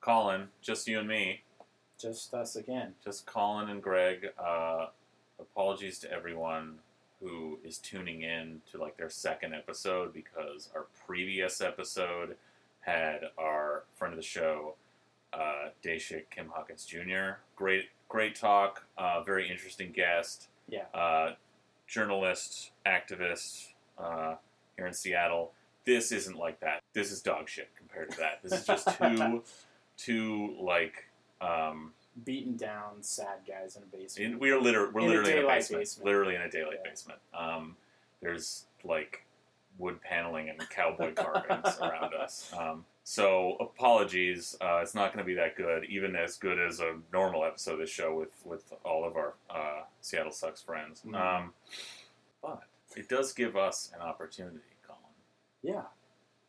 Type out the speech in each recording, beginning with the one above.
Colin, just you and me, Just us again. just Colin and Greg. Uh, apologies to everyone who is tuning in to like their second episode because our previous episode had our friend of the show, uh, Daeshik Kim Hawkins Jr. Great, great talk. Uh, very interesting guest. Yeah. Uh, journalist, activist uh, here in Seattle. This isn't like that. This is dog shit compared to that. This is just two, two like. Um, Beaten down, sad guys in a basement. in, we are liter- we're In a literally in a basement. basement. Literally in a daylight Yeah. basement. Um, there's like wood paneling and cowboy carvings around us. Um, so apologies. Uh, it's not going to be that good, even as good as a normal episode of this show with with all of our uh, Seattle sucks friends. Mhm. Um, but it does give us an opportunity, Colin, yeah.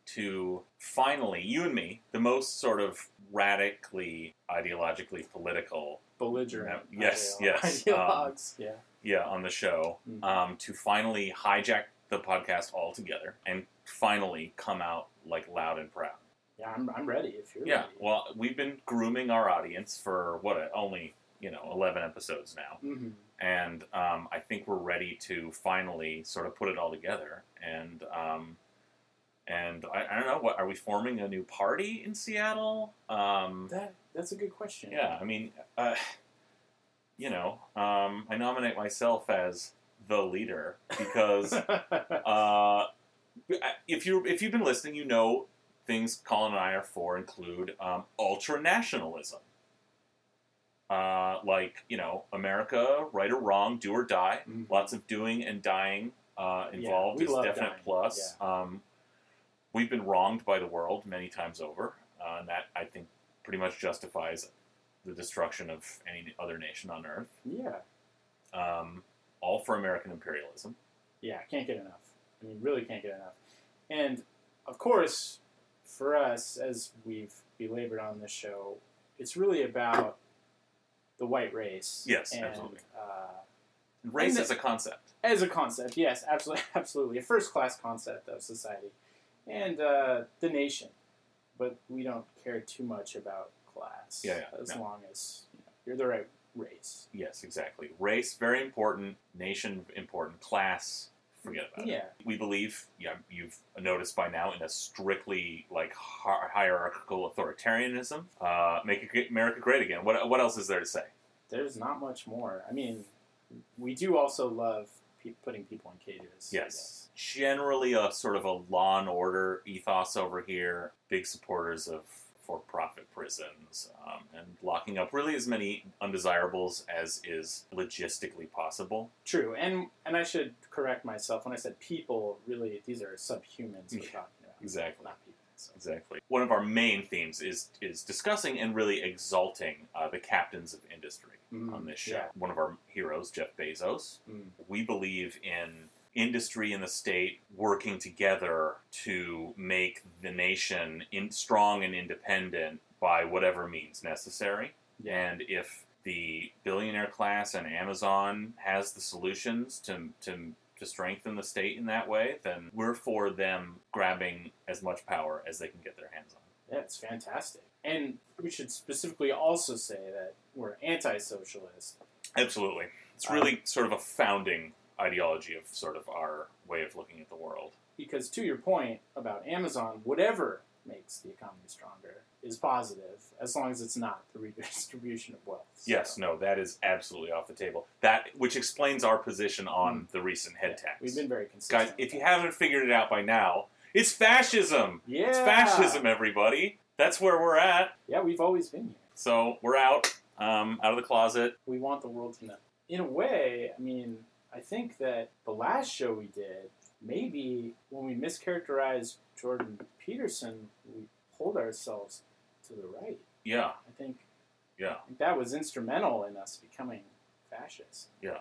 To finally you and me, the most sort of radically ideologically political Belligerent. Yes, yes, Ideologues. yeah. yeah, on the show Mhm. um, to finally hijack the podcast altogether and finally come out like loud and proud. Yeah, I'm, I'm ready if you're Yeah, ready. well, we've been grooming our audience for what only you know eleven episodes now, hmm and um, I think we're ready to finally sort of put it all together. And um, and I, I don't know, what are we forming a new party in Seattle? Um, That that's a good question. yeah, I mean, uh, you know, um, I nominate myself as the leader because uh, if you if you've been listening, you know things Colin and I are for include um, ultra nationalism, uh, like you know America, right or wrong, do or die. Mhm. Lots of doing and dying uh, involved we is definite dying, plus. Um, we've been wronged by the world many times over, uh, and that I think pretty much justifies the destruction of any other nation on earth. yeah. Um, all for American imperialism. Yeah, can't get enough. I mean, really can't get enough. And of course, for us, as we've belabored on this show, it's really about the white race. Yes, and, absolutely. Uh, Race as a concept. as a concept, yes, absolutely, absolutely, a first-class concept of society, and uh, the nation. But we don't care too much about class, Yeah, yeah, as no. long as you know, you're the right race. Yes, exactly. Race very important. Nation important. Class forget about it. Yeah, We believe, yeah, you've noticed by now, in a strictly like hi- hierarchical authoritarianism. Uh, make America great again. What what else is there to say? there's not much more. I mean, we do also love pe- putting people in cages. Yes. Generally, a sort of a law and order ethos over here. Big supporters of for-profit prisons um, and locking up really as many undesirables as is logistically possible. True, and and I should correct myself when I said people. Really, these are subhumans we're Yeah, talking about, exactly. not people. Exactly. One of our main themes is is discussing and really exalting uh, the captains of industry Mm, on this show. yeah. One of our heroes, Jeff Bezos. Mm. We believe in industry and the state working together to make the nation in, strong and independent by whatever means necessary. Yeah. And if the billionaire class and Amazon has the solutions to, to, to strengthen the state in that way, then we're for them grabbing as much power as they can get their hands on. Yeah, it's fantastic. And we should specifically also say that we're anti-socialist. Absolutely. It's Um, really sort of a founding ideology of sort of our way of looking at the world. Because to your point about Amazon, whatever makes the economy stronger is positive, as long as it's not the redistribution of wealth. So- Yes, no, that is absolutely off the table. That which explains our position on the recent head tax. We've been very consistent. Guys, if you haven't figured it out by now, it's fascism. yeah, It's fascism, everybody. That's where we're at. Yeah, we've always been here. So we're out, um, out of the closet. We want the world to know. In a way, I mean, I think that the last show we did, maybe when we mischaracterized Jordan Peterson, we pulled ourselves to the right. Yeah, I think, yeah. I think that was instrumental in us becoming fascist. Yeah.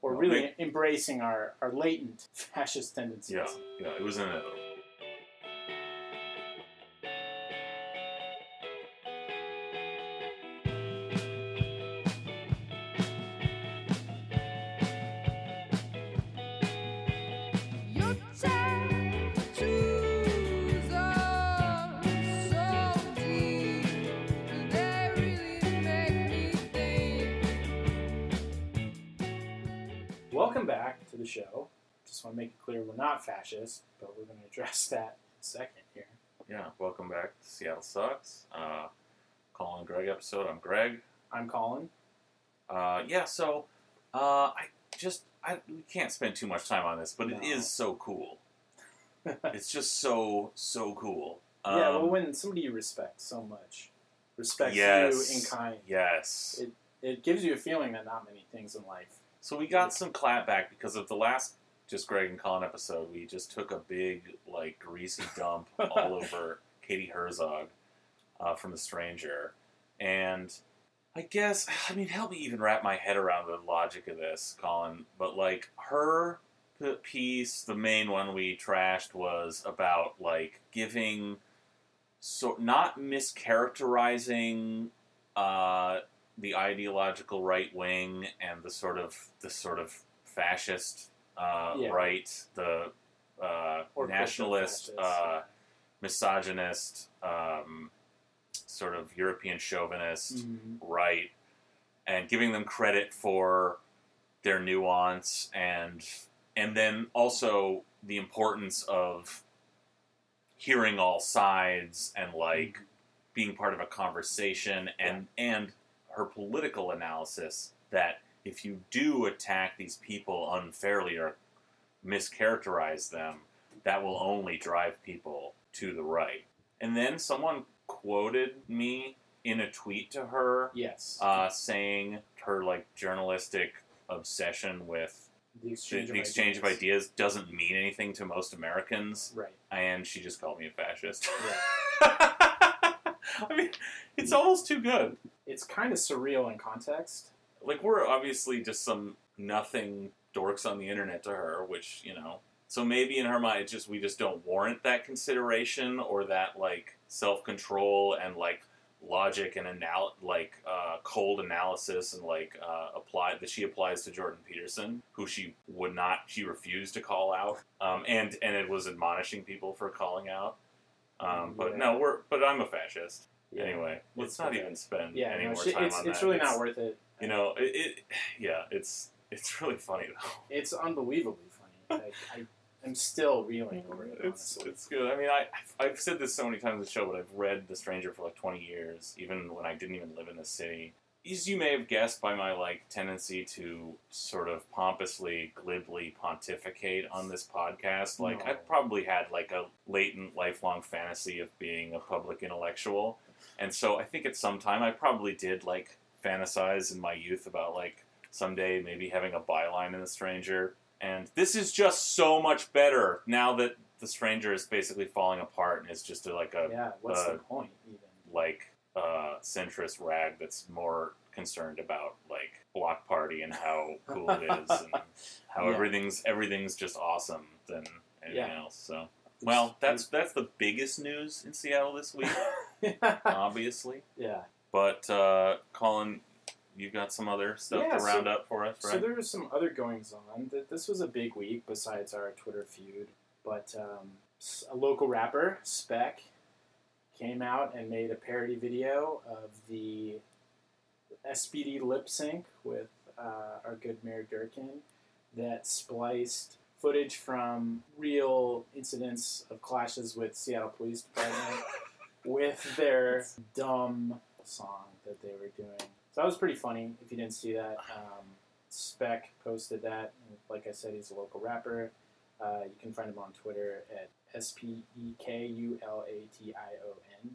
Or Well, really may- embracing our, our latent fascist tendencies. Yeah, yeah, it was inevitable. Make it clear we're not fascist, but we're going to address that in a second here. Yeah, welcome back to Seattle Sucks. Uh, Colin Greg episode. I'm Greg. I'm Colin. Uh, yeah, so uh, I just I we can't spend too much time on this, but it No. is so cool. it's just so so cool. yeah, Um, well, when somebody you respect so much respects Yes. you in kind, yes. It- it gives you a feeling that not many things in life. So we got some clapback because of the last just Greg and Colin episode. We just took a big like greasy dump all over Katie Herzog uh, from The Stranger, and I guess I mean help me even wrap my head around the logic of this, Colin. But like her p- piece, the main one we trashed was about like giving so not mischaracterizing uh, the ideological right wing and the sort of the sort of fascist uh, Yeah. right, the uh, nationalist, uh, misogynist, um, sort of European chauvinist Mhm. right, and giving them credit for their nuance and and then also the importance of hearing all sides and like being part of a conversation and and her political analysis that if you do attack these people unfairly or mischaracterize them that will only drive people to the right and then someone quoted me in a tweet to her Yes. uh, saying her like journalistic obsession with the the, exchange, the exchange of ideas doesn't mean anything to most Americans, Right. and she just called me a fascist. Yeah. I mean, it's almost too good. It's kind of surreal in context. Like we're obviously just some nothing dorks on the internet to her, which you know. So maybe in her mind, it's just we just don't warrant that consideration or that like self control and like logic and anal- like uh, cold analysis and like uh, apply that she applies to Jordan Peterson, who she would not, she refused to call out, um, and and it was admonishing people for calling out. Um, but Yeah. no, we're but I'm a fascist Yeah. anyway. Let's It's not okay. even spend Yeah, any no, more she- time it's, on it's that. really It's- not worth it. You know, it, it yeah, it's it's really funny though. It's unbelievably funny. Like, I, I'm still reeling over it. It's honestly. it's good. I mean, I I've- said this so many times in the show, but I've read The Stranger for like twenty years, even when I didn't even live in the city. As you may have guessed by my like tendency to sort of pompously, glibly pontificate on this podcast, like No. I've probably had like a latent, lifelong fantasy of being a public intellectual, and so I think at some time I probably did like fantasize in my youth about like someday maybe having a byline in The Stranger. And this is just so much better now that The Stranger is basically falling apart and is just a, like a yeah, what's uh, the point, even? like uh, centrist rag that's more concerned about like block party and how cool it is and how Yeah. everything's everything's just awesome than anything Yeah. else. So well, that's that's the biggest news in Seattle this week, obviously. yeah. But uh, Colin, you got some other stuff Yeah, to so- round up for us, right? So there was some other goings on. This was a big week besides our Twitter feud, but um, s- a local rapper, Spek, came out and made a parody video of the SPD lip sync with uh, our good Mayor Durkan that spliced footage from real incidents of clashes with Seattle Police Department with their dumb song that they were doing. So that was pretty funny. If you didn't see that, um, Spek posted that. Like I said, he's a local rapper. Uh, you can find him on Twitter at S P E K U L A T I O N,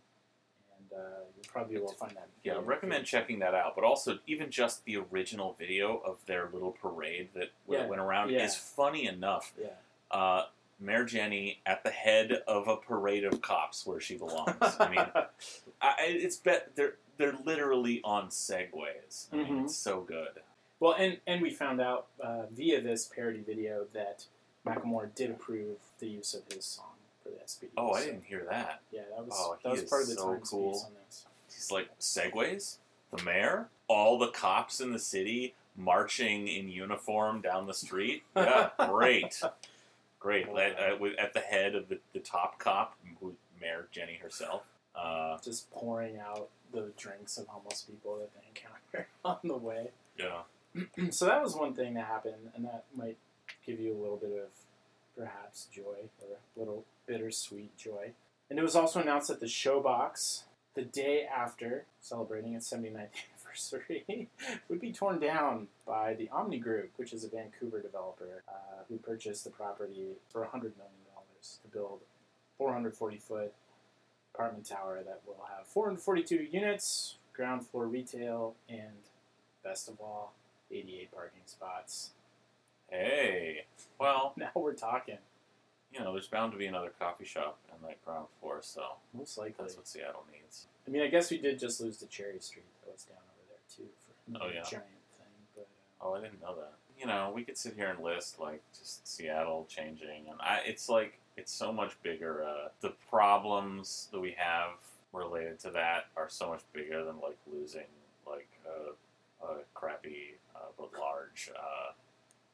and uh, you probably will find that. Yeah, recommend checking that out. But also, even just the original video of their little parade that Yeah, went around yeah. is funny enough. Yeah. Uh, Mayor Jenny at the head of a parade of cops where she belongs. I mean, I, it's bet they're they're literally on segways. I mean, Mhm. it's so good. well, and and we found out uh, via this parody video that Macklemore did approve the use of his song for the SPD. Oh, I So, didn't hear that. Yeah, that was Oh, that was part of the so Times cool. on this. He's like segways. The mayor, all the cops in the city marching in uniform down the street. Yeah, great, great. Wow. At, with- at the head of the, the top cop, Mayor Jenny herself. Uh, Just pouring out the drinks of homeless people that they encounter on the way. yeah, so that was one thing that happened, and that might give you a little bit of perhaps joy or a little bittersweet joy. And it was also announced that the Showbox, the day after celebrating its 79th anniversary, would be torn down by the Omni Group, which is a Vancouver developer uh, who purchased the property for $100 million to build 440 foot apartment tower that will have 442 units, ground floor retail, and best of all, 88 parking spots. Hey, well, Now we're talking. you know, there's bound to be another coffee shop on that ground floor, so Most likely. that's what Seattle needs. I mean, I guess we did just lose to Cherry Street that was down over there too for Oh, yeah. giant thing. But uh, Oh, I didn't know that. You know, we could sit here and list like just Seattle changing, and I, it's like it's so much bigger. Uh, the problems that we have related to that are so much bigger than like losing like a, a crappy uh, but large uh,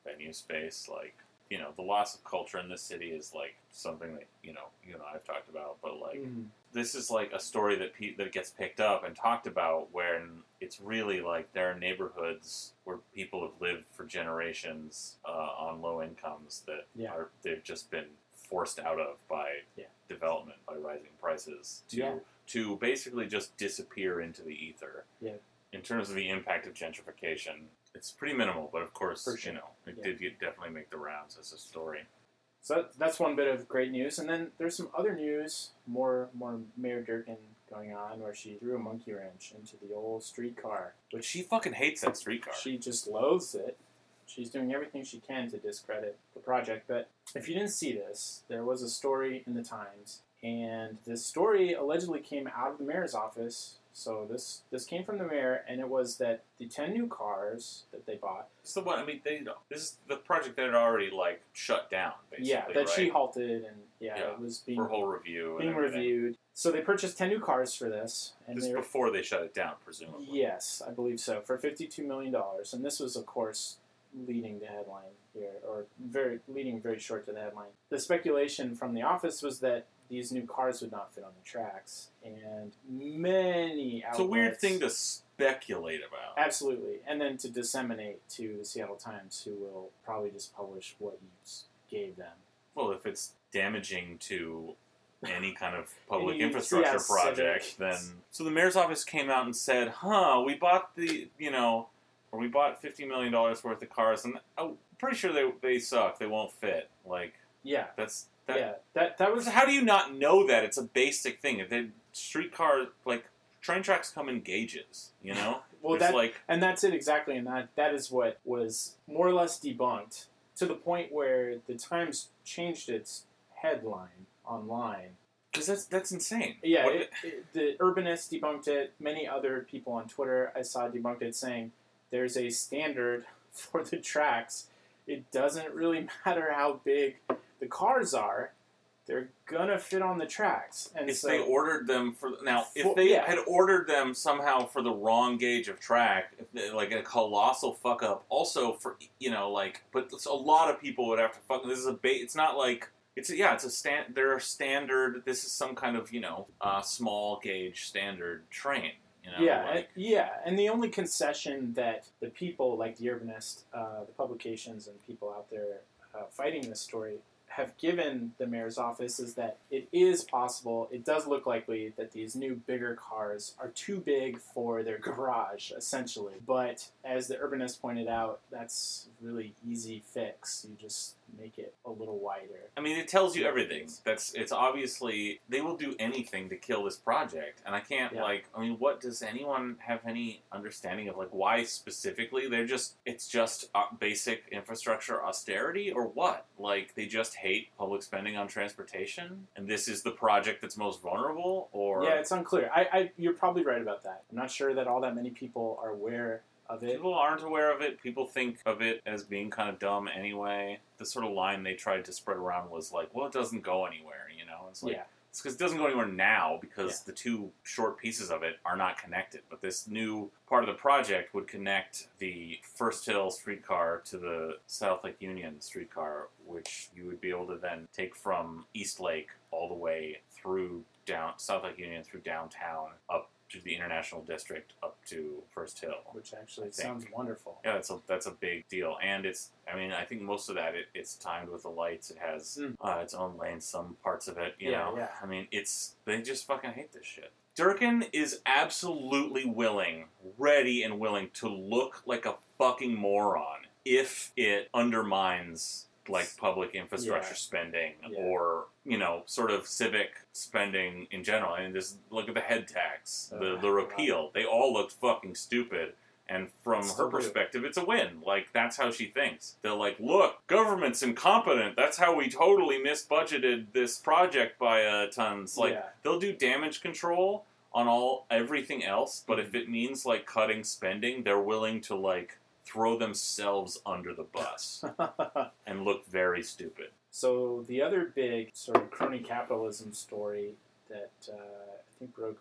venue space. Like you know, the loss of culture in this city is like something that you know you and I've talked about, but like mm, this is like a story that pe- that gets picked up and talked about when it's really like there are neighborhoods where people have lived for generations uh, on low incomes that Yeah. are they've just been forced out of by Yeah. development by rising prices to Yeah. to basically just disappear into the ether. Yeah. In terms of the impact of gentrification, it's pretty minimal, but of course, sure. you know, it Yeah. did get, definitely make the rounds as a story. so that's one bit of great news. And then there's some other news, more more Mayor Durkan going on, where she threw a monkey wrench into the old streetcar. But she fucking hates that streetcar. She just loathes it. She's doing everything she can to discredit the project. But if you didn't see this, there was a story in the Times, and this story allegedly came out of the mayor's office. So this this came from the mayor, and it was that the ten new cars that they bought, It's the one. I mean, they this is the project that had already like shut down. Basically, yeah, that right? she halted, and yeah, Yeah, it was being for whole review. being reviewed. So they purchased ten new cars for this, and This before they shut it down, presumably. Yes, I believe so. For fifty-two million dollars, and this was, of course, leading the headline here, or very leading very short to the headline. The speculation from the office was that these new cars would not fit on the tracks, and many outlets, It's a weird thing to speculate about. absolutely, and then to disseminate to the Seattle Times, who will probably just publish what you gave them. Well, if it's damaging to any kind of public Any- infrastructure yeah, project, then so the mayor's office came out and said, "Huh, we bought the you know, or we bought fifty million dollars worth of cars, and I'm pretty sure they they suck. They won't fit. Like Yeah, that's that." yeah, that that was How do you not know that? It's a basic thing. If they streetcar like train tracks come in gauges, you know. well There's that like And that's it exactly, and that that is what was more or less debunked to the point where the Times changed its headline online. because that's that's insane. Yeah, it, it, the Urbanist debunked it. Many other people on Twitter I saw debunked it, saying there's a standard for the tracks. It doesn't really matter how big the cars are; they're gonna fit on the tracks. And if so, they ordered them for now, if For- they yeah. had ordered them somehow for the wrong gauge of track, if they, like a colossal fuck up. Also for you know like, but a lot of people would have to fuck. This is a bait. It's not like it's a, yeah, it's a stand. They're a standard. This is some kind of you know uh, small gauge standard train. You know, yeah, and, like, yeah, and the only concession that the people like the Urbanist, uh, the publications, and people out there uh, fighting this story have given the mayor's office is that it is possible, it does look likely that these new bigger cars are too big for their garage, essentially. But as the Urbanist pointed out, that's a really easy fix. You just make it a little wider. I mean, it tells you everything. That's it's obviously they will do anything to kill this project, and I can't Yeah. like. I mean, what does anyone have any understanding of like why specifically? They're just it's just uh, basic infrastructure austerity or what? Like they just hate public spending on transportation, and this is the project that's most vulnerable, or Yeah, it's unclear. I, I, you're probably right about that. I'm not sure that all that many people are aware of it. People aren't aware of it. People think of it as being kind of dumb anyway. The sort of line they tried to spread around was like, "Well, it doesn't go anywhere," you know. It's like yeah, It's because it doesn't go anywhere now because the two short pieces of it are not connected. But this new part of the project would connect the First Hill streetcar to the South Lake Union streetcar, which you would be able to then take from East Lake all the way through down South Lake Union through downtown up to the international district up to First Hill. which actually sounds wonderful. Yeah, that's a that's a big deal, and it's I mean I think most of that it, it's timed with the lights. It has Mm. uh, its own lane, some parts of it. You Yeah, know, yeah. I mean it's they just fucking hate this shit. Durkan is absolutely willing, ready, and willing to look like a fucking moron if it undermines like public infrastructure Yeah. spending Yeah. or you know sort of civic spending in general. I mean, just look at the head tax, the Uh, the repeal. They all looked fucking stupid. And from her perspective, it's a win. Like that's how she thinks. They're like, "Look, government's incompetent. That's how we totally misbudgeted this project by a ton." It's like yeah. they'll do damage control on all everything else, but Mm-hmm. if it means like cutting spending, they're willing to like throw themselves under the bus and look very stupid. So the other big sort of crony capitalism story that uh, I think broke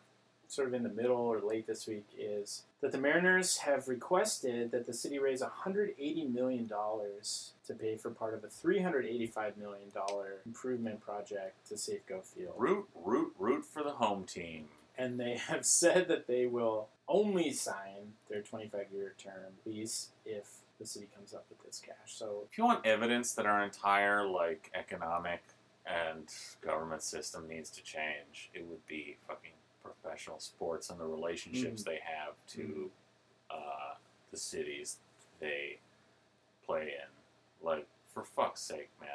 sort of in the middle or late this week is that the Mariners have requested that the city raise 180 million dollars to pay for part of a 385 million dollar improvement project to Safeco Field. Root, root, root for the home team. And they have said that they will only sign their 25 year term lease if the city comes up with this cash. So If you want evidence that our entire like economic and government system needs to change, it would be fucking professional sports and the relationships they have to uh, the cities they play in. Like, for fuck's sake, man.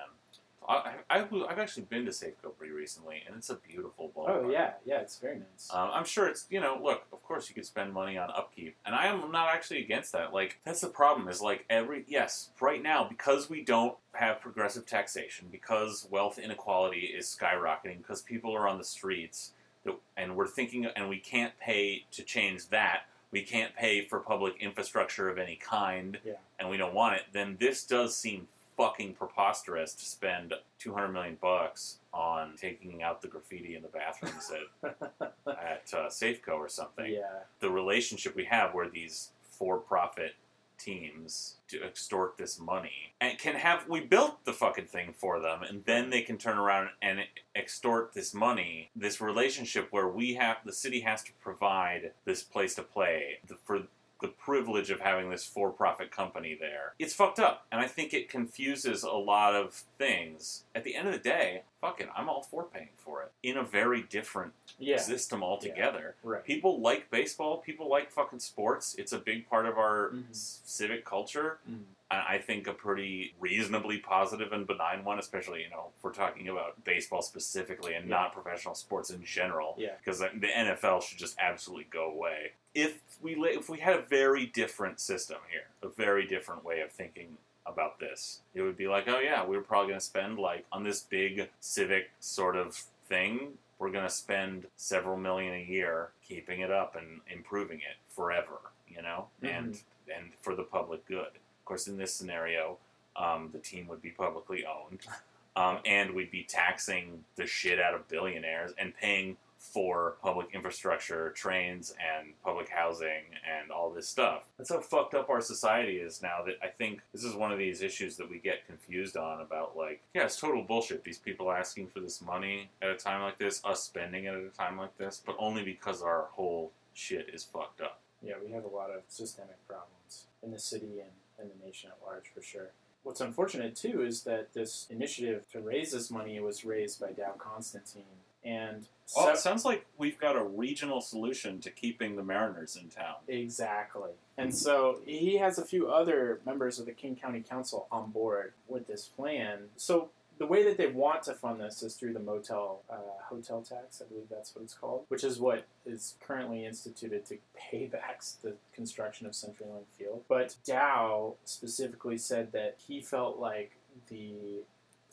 I, I, I've actually been to Safeco pretty recently, and it's a beautiful ballpark. Oh yeah, yeah, it's very nice. Um, I'm sure it's you know look of course you could spend money on upkeep and I am not actually against that like that's the problem is like every yes right now because we don't have progressive taxation because wealth inequality is skyrocketing because people are on the streets that- and we're thinking and we can't pay to change that we can't pay for public infrastructure of any kind Yeah. and we don't want it then this does seem fucking preposterous to spend 200 million bucks on taking out the graffiti in the bathrooms at at uh, Safeco or something. yeah, The relationship we have where these for-profit teams to extort this money and can have we built the fucking thing for them and then they can turn around and extort this money this relationship where we have the city has to provide this place to play the, for the privilege of having this for-profit company there it's fucked up and i think it confuses a lot of things at the end of the day fuck it i'm all for paying for it in a very different yeah, system altogether. right. People like baseball. People like fucking sports. It's a big part of our Mhm. civic culture. Mhm. And I think a pretty reasonably positive and benign one, especially, you know, if we're talking about baseball specifically and Yeah. not professional sports in general. Yeah. Because the NFL should just absolutely go away. If we if we had a very different system here, a very different way of thinking about this, it would be like, oh yeah, we're probably going to spend like on this big civic sort of thing. We're going to spend several million a year keeping it up and improving it forever, you know, and and for the public good. Of course, in this scenario, um, the team would be publicly owned, um, and we'd be taxing the shit out of billionaires and paying for public infrastructure, trains, and public housing, and all this stuff. That's how fucked up our society is now. That I think this is one of these issues that we get confused on about. Like, yeah, it's total bullshit. These people asking for this money at a time like this, us spending it at a time like this, but only because our whole shit is fucked up. Yeah, we have a lot of systemic problems in the city and, and the nation at large, for sure. What's unfortunate too is that this initiative to raise this money was raised by Dow Constantine, and Well, it sounds like we've got a regional solution to keeping the Mariners in town. exactly. And so he has a few other members of the King County Council on board with this plan. So the way that they want to fund this is through the motel uh, hotel tax, I believe that's what it's called, which is what is currently instituted to pay back the construction of CenturyLink Field. But Dow specifically said that he felt like the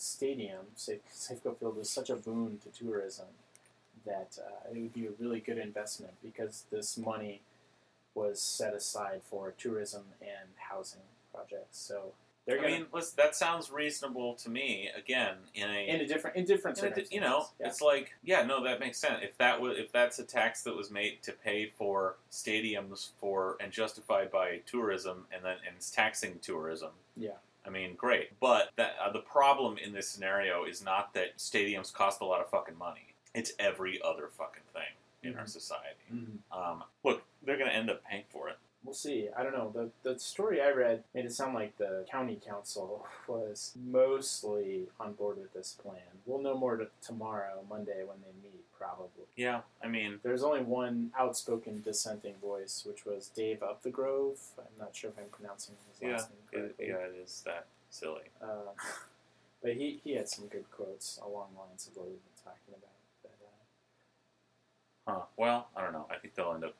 stadium, Safe- Safeco Field, was such a boon to tourism that uh, it would be a really good investment because this money was set aside for tourism and housing projects. So they're I going mean, listen, that sounds reasonable to me. Again, in a, in a different in different in a you know, yeah. it's like, yeah, no, that makes sense. If that was, if that's a tax that was made to pay for stadiums for and justified by tourism, and then and it's taxing tourism. Yeah. I mean, great, but that uh, the problem in this scenario is not that stadiums cost a lot of fucking money. It's every other fucking thing. in our Mhm. society. Mhm. Um, look, they're going to end up paying for it. We'll see. I don't know. The the story I read made it sound like the county council was mostly on board with this plan. We'll know more t- tomorrow, Monday, when they meet, probably. Yeah, I mean, There's only one outspoken dissenting voice, which was Dave Upthegrove. I'm not sure if I'm pronouncing his yeah, last name it, correctly. yeah, it is that silly. Uh, but he, he had some good quotes along the lines of what we've been talking about. But, uh, Huh. Well, I don't know. I think they'll end up,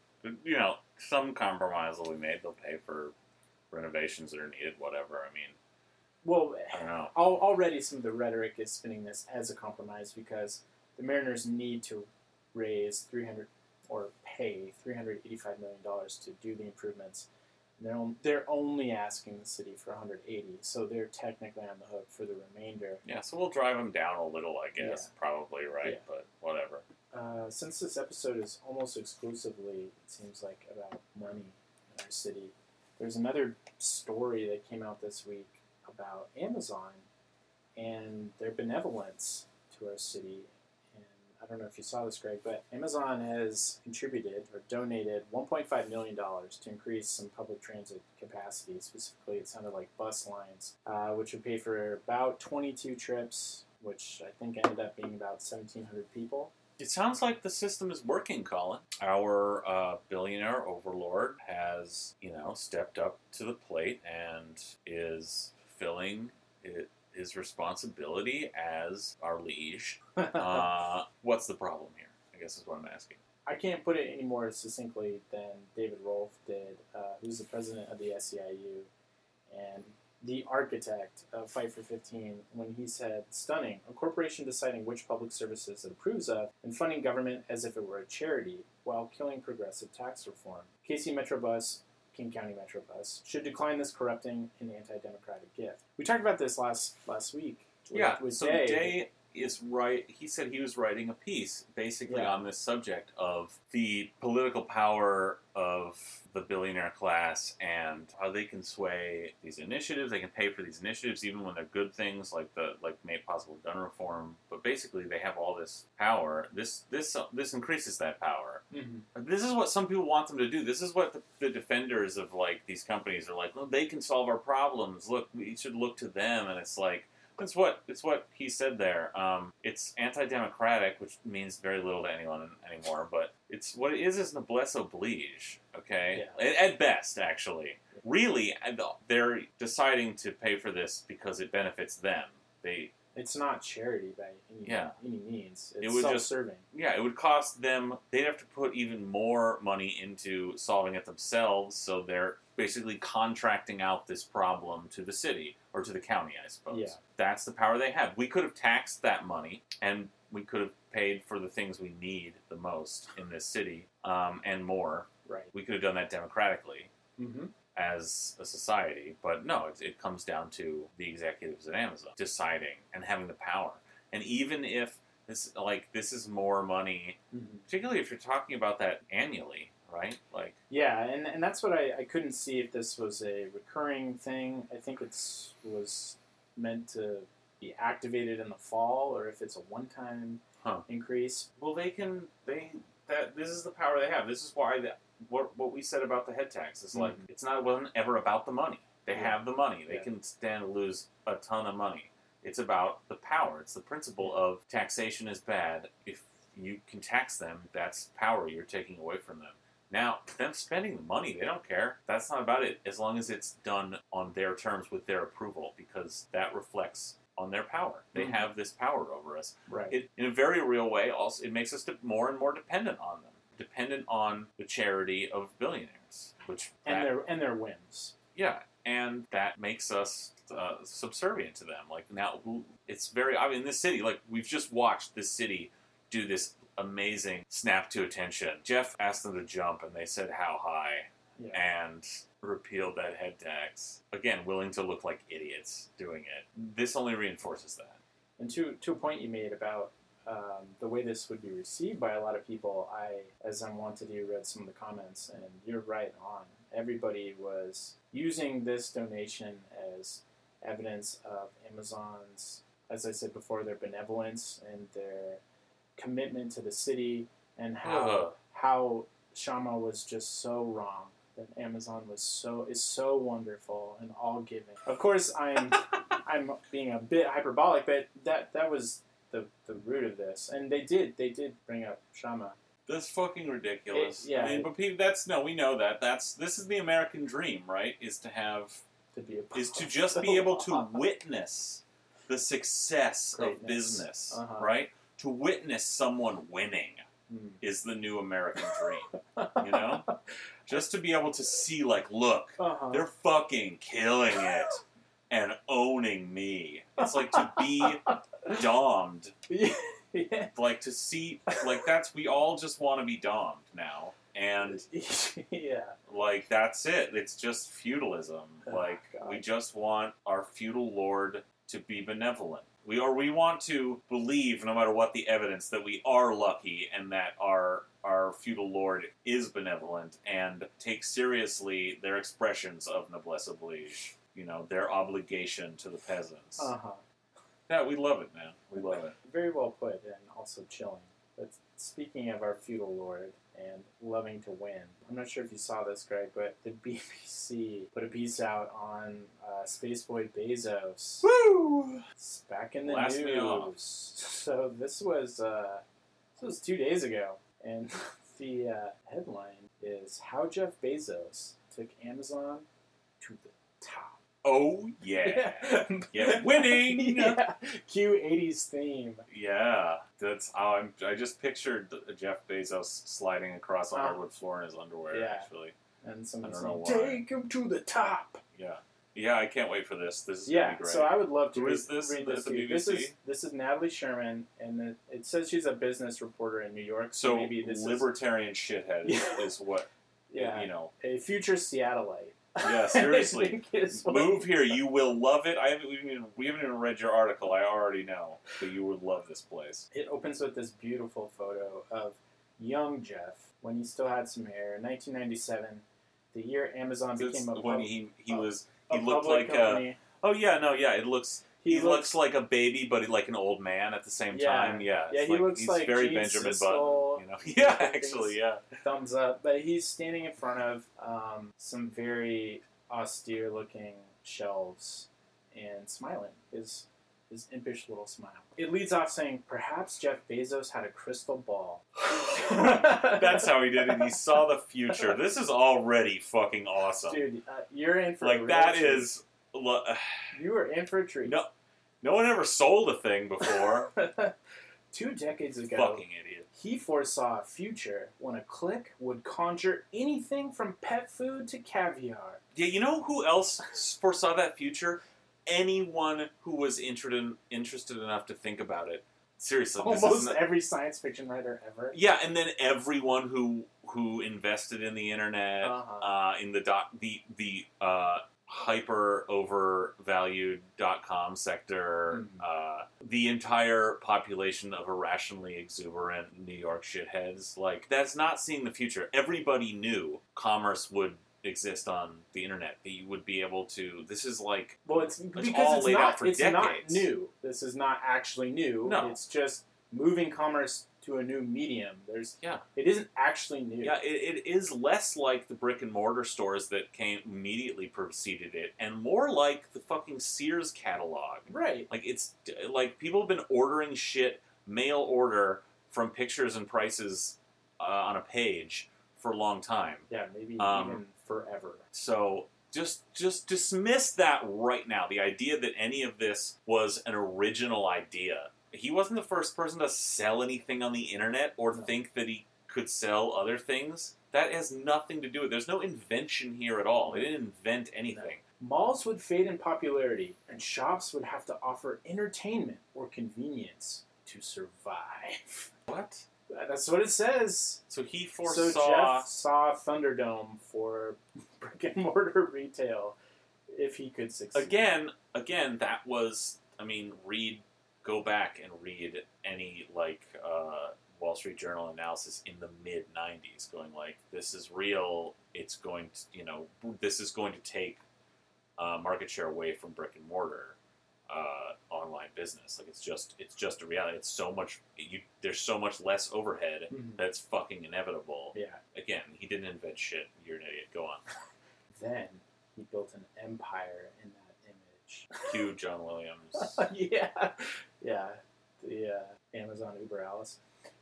you know, some compromise will be made. They'll pay for renovations that are needed, whatever. I mean, well, I don't know. already some of the rhetoric is spinning this as a compromise because the Mariners need to raise 300 or pay 385 million dollars to do the improvements. And they're on, they're only asking the city for 180, so they're technically on the hook for the remainder. Yeah, so we'll drive them down a little, I guess. Yeah. Probably, right? Yeah. But whatever. Uh, since this episode is almost exclusively, it seems like, about money in our city, there's another story that came out this week about Amazon and their benevolence to our city. Don't know if you saw this, Greg, but Amazon has contributed or donated $1.5 million to increase some public transit capacity. Specifically, it sounded like bus lines, uh, which would pay for about 22 trips, which I think ended up being about 1,700 people. It sounds like the system is working, Colin. Our uh, billionaire overlord has, you know, stepped up to the plate and is filling it, his responsibility as our liege. Uh, what's the problem here? I guess is what I'm asking. I can't put it any more succinctly than David Rolf did, uh, who's the president of the SEIU and the architect of Fight for 15, when he said, Stunning, a corporation deciding which public services it approves of and funding government as if it were a charity while killing progressive tax reform. KC Metrobus, King County Metrobus, should decline this corrupting and anti democratic gift. We talked about this last last week. with- Yeah, with so Day. Day is right. He said he was writing a piece basically Yeah. on this subject of the political power of the billionaire class and how they can sway these initiatives. They can pay for these initiatives even when they're good things like the like made possible gun reform. But basically, they have all this power. This this this increases that power. Mhm. This is what some people want them to do. This is what the, the defenders of like these companies are like. Well, they can solve our problems. Look, we should look to them. And it's like it's what it's what he said there. Um, it's anti-democratic, which means very little to anyone anymore. But it's what it is is noblesse oblige. Okay, at, at best, actually. Really, they're deciding to pay for this because it benefits them. They It's not charity by any, Yeah. any means. It would just- self-serving. yeah, it would cost them. They'd have to put even more money into solving it themselves. So they're basically contracting out this problem to the city or to the county, I suppose. Yeah. That's the power they have. We could have taxed that money, and we could have paid for the things we need the most in this city, um, and more. Right. We could have done that democratically Mm-hmm. as a society, but no, it, it comes down to the executives at Amazon deciding and having the power. And even if this, like, this is more money Mm-hmm. particularly if you're talking about that annually, right? Like, Yeah, and, and that's what I, I couldn't see if this was a recurring thing. I think it's was meant to be activated in the fall, or if it's a one-time Huh. increase. well, they can they that this is the power they have. This is why that what what we said about the head tax is like Mhm. it's not it wasn't ever about the money. They Yeah. have the money. They Yeah. can stand to lose a ton of money. It's about the power. It's the principle of taxation is bad. If you can tax them, that's power you're taking away from them. Now, them spending the money, they don't care. That's not about it, as long as it's done on their terms with their approval, because that reflects on their power. They Mhm. have this power over us. Right. It, in a very real way, also, it makes us more and more dependent on them, dependent on the charity of billionaires, which and that- their and their whims. yeah, and that makes us uh, subservient to them. Like now, it's very. I mean, in this city, like we've just watched this city do this amazing snap to attention. Jeff asked them to jump, and they said how high, Yeah. and repealed that head tax. Again, willing to look like idiots doing it. This only reinforces that. And to to a point you made about um, the way this would be received by a lot of people, I, as I'm wont to do, read some of the comments, and you're right on. Everybody was using this donation as evidence of Amazon's, as I said before, their benevolence and their commitment to the city and how Ugh. how Kshama was just so wrong. That Amazon was so is so wonderful and all giving. Of course, I'm I'm being a bit hyperbolic, but that that was the the root of this, and they did they did bring up Kshama. That's fucking ridiculous. It- yeah, I mean, it- but people, that's no, we know that. That's this is the American dream, right? Is to have To be a is to just be able to witness the success of business, Uh-huh. right? To witness someone winning Hmm. is the new American dream. You know, just to be able to see, like, look, Uh-huh. they're fucking killing it and owning me. It's like to be domed, yeah. like to see, like that's we all just want to be domed now, and yeah. like that's it. It's just feudalism. Oh, like God. we just want our feudal lord to be benevolent. We or we want to believe, no matter what the evidence, that we are lucky and that our our feudal lord is benevolent and take seriously their expressions of noblesse oblige. You know their obligation to the peasants. Uh-huh. Yeah, we love it, man. We love it. Very well put and also chilling. But speaking of our feudal lord and loving to win, I'm not sure if you saw this, Greg, but the BBC put a piece out on uh, Spaceboy Bezos. Woo! It's back in the Blast me off. news. So this was uh, this was two days ago, and the uh, headline is how Jeff Bezos took Amazon to the top. Oh yeah. yeah, winning! yeah. Cue '80s theme. Yeah, that's how I'm. I just pictured Jeff Bezos sliding across a Uh, hardwood floor in his underwear. yeah. Actually, And someone I don't know why. "Take him to the top." yeah, yeah. I can't wait for this. This is Yeah, gonna be great. so I would love to Who read, is this read this the. This is this is Natalie Sherman, and it, it says she's a business reporter in New York. So, so maybe this libertarian shithead is, Yeah. is what yeah you know. a future Seattleite. Yeah, seriously. think is what- Move here, you will love it. I haven't we haven't even, we haven't even read your article. I already know, but you would love this place. It opens with this beautiful photo of young Jeff when he still had some hair. 1997, the year Amazon This, became a, when pub- he he a- was a he looked public like a company. oh yeah no yeah it looks He, he, looks, like a baby, but like an old man at the same Yeah. time. Yeah, Yeah, it's he looks he's like very Gene Benjamin Siskel. Button. You know, yeah, actually, yeah. thumbs up. But he's standing in front of um, some very austere looking shelves and smiling. His his impish little smile. It leads off saying, "Perhaps Jeff Bezos had a crystal ball." That's how he did it. He saw the future. This is already fucking awesome. Dude, uh, you're in for like that treat. is. lo- You are in for a treat. No. No one ever sold a thing before. Two decades ago, Fucking idiot. He foresaw a future when a click would conjure anything from pet food to caviar. Yeah, you know who else foresaw that future? Anyone who was interested interested enough to think about it. Seriously, this Almost every science fiction writer ever. Yeah, and then everyone who who invested in the internet, Uh-huh. uh, in the doc, the the uh, hyper overvalued dot com sector, Mhm. uh, the entire population of irrationally exuberant New York shitheads. Like that's not seeing the future. Everybody knew commerce would exist on the internet. That you would be able to. This is like Well, it's because all it's laid not out for it's not new. This is not actually new. No. It's just moving commerce to a new medium. There's Yeah. It isn't actually new. Yeah, it, it is less like the brick and mortar stores that came immediately preceded it, and more like the fucking Sears catalog. Right. Like it's like people have been ordering shit mail order from pictures and prices uh, on a page for a long time. Yeah. Maybe Um, even forever. So just just dismiss that right now. The idea that any of this was an original idea. He wasn't the first person to sell anything on the internet or No. think that he could sell other things. That has nothing to do with. There's no invention here at all. They didn't invent anything. Malls would fade in popularity, and shops would have to offer entertainment or convenience to survive. What? That's what it says. So he foresaw. So. Jeff saw Thunderdome for brick and mortar retail if he could succeed. again, again, that was. I mean, read, go back and read any like uh, Wall Street Journal analysis in the mid '90s, going like, "This is real. It's going to, you know, this is going to take uh, market share away from brick and mortar." uh, online business. Like it's just it's just a reality. It's so much you there's so much less overhead Mhm. that's fucking inevitable. Yeah. Again, he didn't invent shit. You're an idiot. Go on. Then he built an empire in that image. Cue John Williams. yeah, yeah, the uh, Amazon Uber Alice.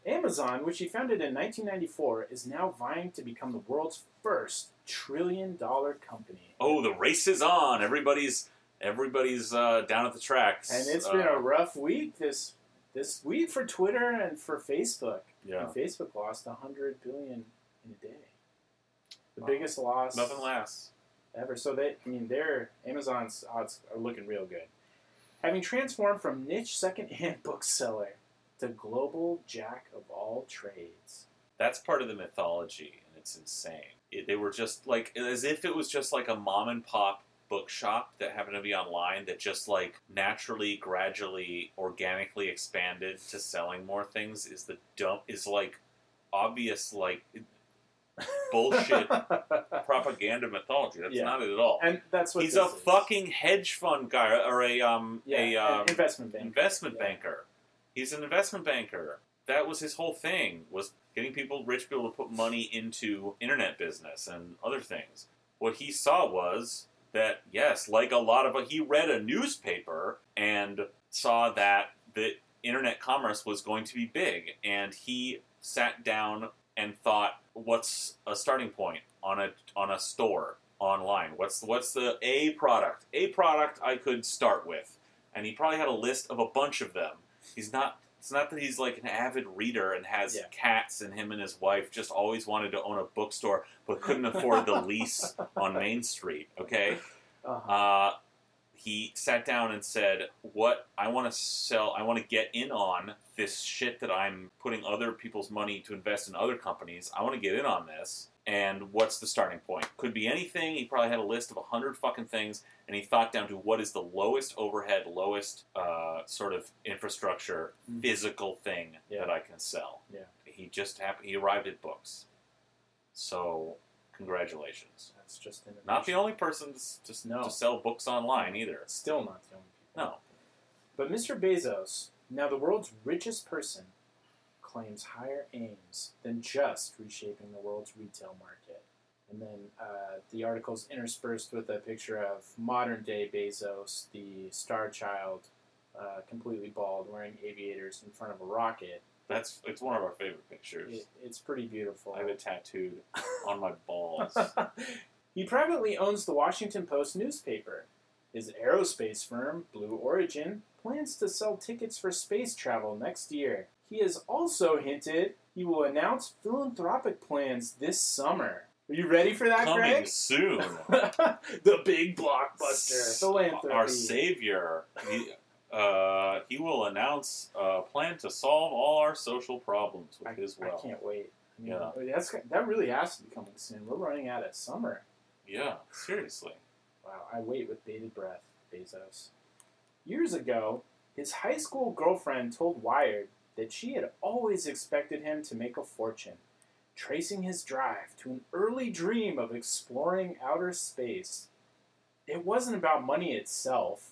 Amazon, which he founded in 1994, is now vying to become the world's first trillion-dollar company. Oh, the race is on. Everybody's everybody's uh, down at the tracks. and it's Uh, been a rough week this this week for Twitter and for Facebook. yeah. And Facebook lost 100 billion in a day. The Wow. biggest loss Nothing lasts. ever. So they, I mean, their Amazon's odds are looking real good. Having transformed from niche secondhand bookseller to global jack of all trades. That's part of the mythology, and it's insane. It, they were just like as if it was just like a mom and pop bookshop that happened to be online that just like naturally, gradually, organically expanded to selling more things. Is the dump is like obvious like bullshit propaganda mythology. That's Yeah. not it at all. and that's what He's a is. fucking hedge fund guy or a um yeah, a um, investment bank. investment Yeah. banker. He's an investment banker. That was his whole thing was getting people, rich people, to put money into internet business and other things. What he saw was that yes, like a lot of he read a newspaper and saw that the internet commerce was going to be big, and he sat down and thought, what's a starting point on a on a store online? What's what's the a product? A product I could start with, and he probably had a list of a bunch of them. He's not. It's not that he's like an avid reader and has Yeah. cats, and him and his wife just always wanted to own a bookstore but couldn't afford the lease on Main Street. Okay, Uh-huh. uh, he sat down and said, "What I want to sell, I want to get in on this shit that I'm putting other people's money to invest in other companies. I want to get in on this. And what's the starting point? Could be anything. He probably had a list of a hundred fucking things, and he thought down to what is the lowest overhead, lowest uh, sort of infrastructure, Mhm. physical thing Yeah. that I can sell. Yeah. He just happened. He arrived at books. So, congratulations. That's just innovation. Not the only person to, No. to sell books online either. Still not the only people. No. But Mr. Bezos, now the world's richest person, claims higher aims than just reshaping the world's retail market. And then uh, the article's interspersed with a picture of modern day Bezos, the star child, uh, completely bald, wearing aviators in front of a rocket. That's it's one of our favorite pictures. It, it's pretty beautiful. I have it tattooed on my balls. he privately owns the Washington Post newspaper. His aerospace firm, Blue Origin, plans to sell tickets for space travel next year. He has also hinted he will announce philanthropic plans this summer. Are you ready for that, Coming Greg? soon. the big blockbuster, philanthropy. Our savior. He, uh, he will announce a plan to solve all our social problems with I, his wealth. I can't wait. I mean, Yeah. that's that really has to be coming soon. We're running out of summer. Yeah, seriously. Wow, I wait with bated breath, Bezos. Years ago, his high school girlfriend told Wired that she had always expected him to make a fortune, tracing his drive to an early dream of exploring outer space. It wasn't about money itself,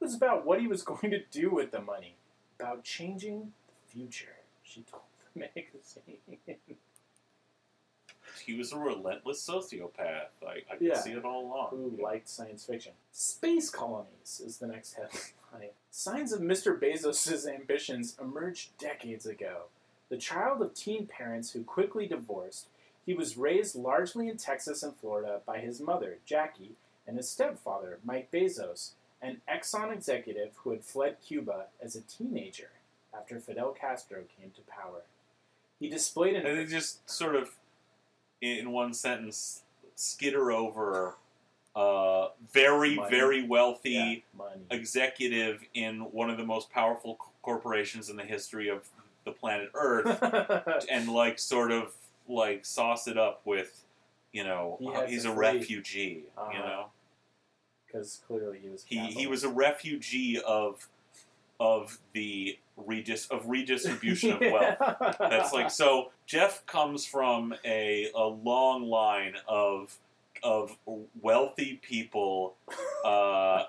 it was about what he was going to do with the money, about changing the future, she told the magazine. He was a relentless sociopath. I, I could Yeah. see it all along. who liked science fiction. Space colonies is the next headline. Signs of Mr. Bezos' ambitions emerged decades ago. The child of teen parents who quickly divorced, he was raised largely in Texas and Florida by his mother, Jackie, and his stepfather, Mike Bezos, an Exxon executive who had fled Cuba as a teenager after Fidel Castro came to power. He displayed an And they just sort of, in one sentence, skitter over a very, Money. very wealthy yeah, executive in one of the most powerful corporations in the history of the planet Earth, and like sort of like sauce it up with, you know, He uh, he's a refugee. You Uh-huh. know, Because clearly he was. he he was a refugee of of the redis of redistribution of wealth. That's like so. Jeff comes from a, a long line of of wealthy people uh,